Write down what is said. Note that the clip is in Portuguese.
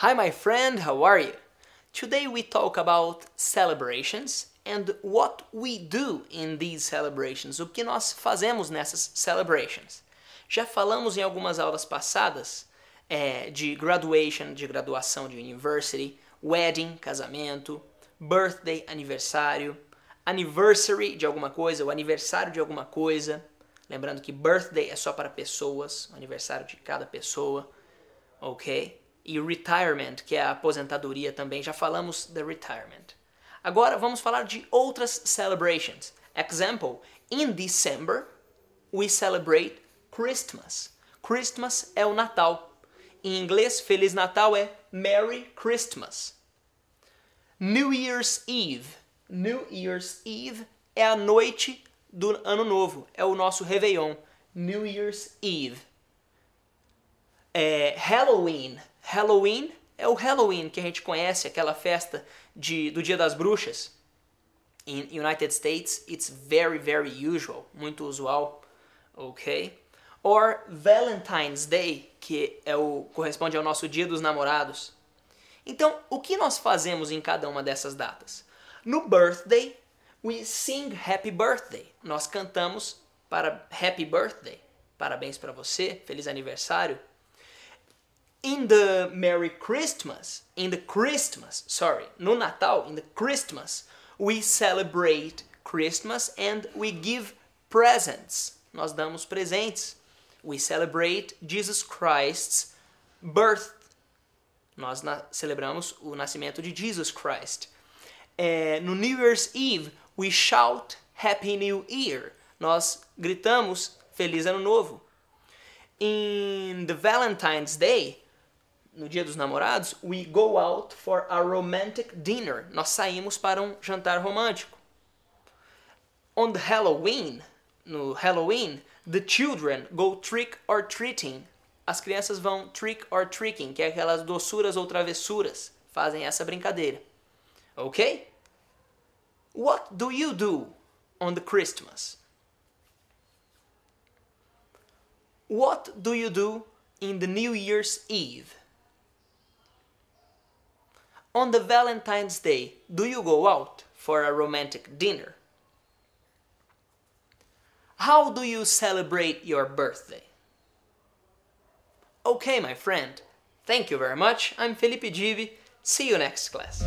Hi, my friend, how are you? Today we talk about celebrations and what we do in these celebrations, o que nós fazemos nessas celebrations. Já falamos em algumas aulas passadas é, de graduation, de graduação de university, wedding, casamento, birthday, aniversário, anniversary de alguma coisa, o aniversário de alguma coisa. Lembrando que birthday é só para pessoas, aniversário de cada pessoa, ok? E retirement, que é a aposentadoria também, já falamos da retirement. Agora vamos falar de outras celebrations. Example, in December we celebrate Christmas. Christmas é o Natal. Em inglês, Feliz Natal é Merry Christmas. New Year's Eve. New Year's Eve é a noite do Ano Novo, é o nosso Réveillon. New Year's Eve. É Halloween. Halloween é o Halloween que a gente conhece, aquela festa de, do Dia das Bruxas. In United States, it's very, very usual, muito usual, ok? Or Valentine's Day, que é o corresponde ao nosso Dia dos Namorados. Então, o que nós fazemos em cada uma dessas datas? No birthday, we sing happy birthday. Nós cantamos para happy birthday. Parabéns para você, feliz aniversário. In the Merry Christmas, in the Christmas, sorry, no Natal, in the Christmas, we celebrate Christmas and we give presents. Nós damos presentes. We celebrate Jesus Christ's birth nós celebramos o nascimento de Jesus Christ. É, no New Year's Eve, we shout Happy New Year. Nós gritamos Feliz Ano Novo. In the Valentine's Day, no Dia dos Namorados, we go out for a romantic dinner. Nós saímos para um jantar romântico. On Halloween, no Halloween, the children go trick or treating as crianças vão trick or tricking, que é aquelas doçuras ou travessuras, fazem essa brincadeira. Ok? What do you do on the Christmas? What do you do in the New Year's Eve? On the Valentine's Day, do you go out for a romantic dinner? How do you celebrate your birthday? Okay, my friend. Thank you very much. I'm Felipe Givi. See you next class.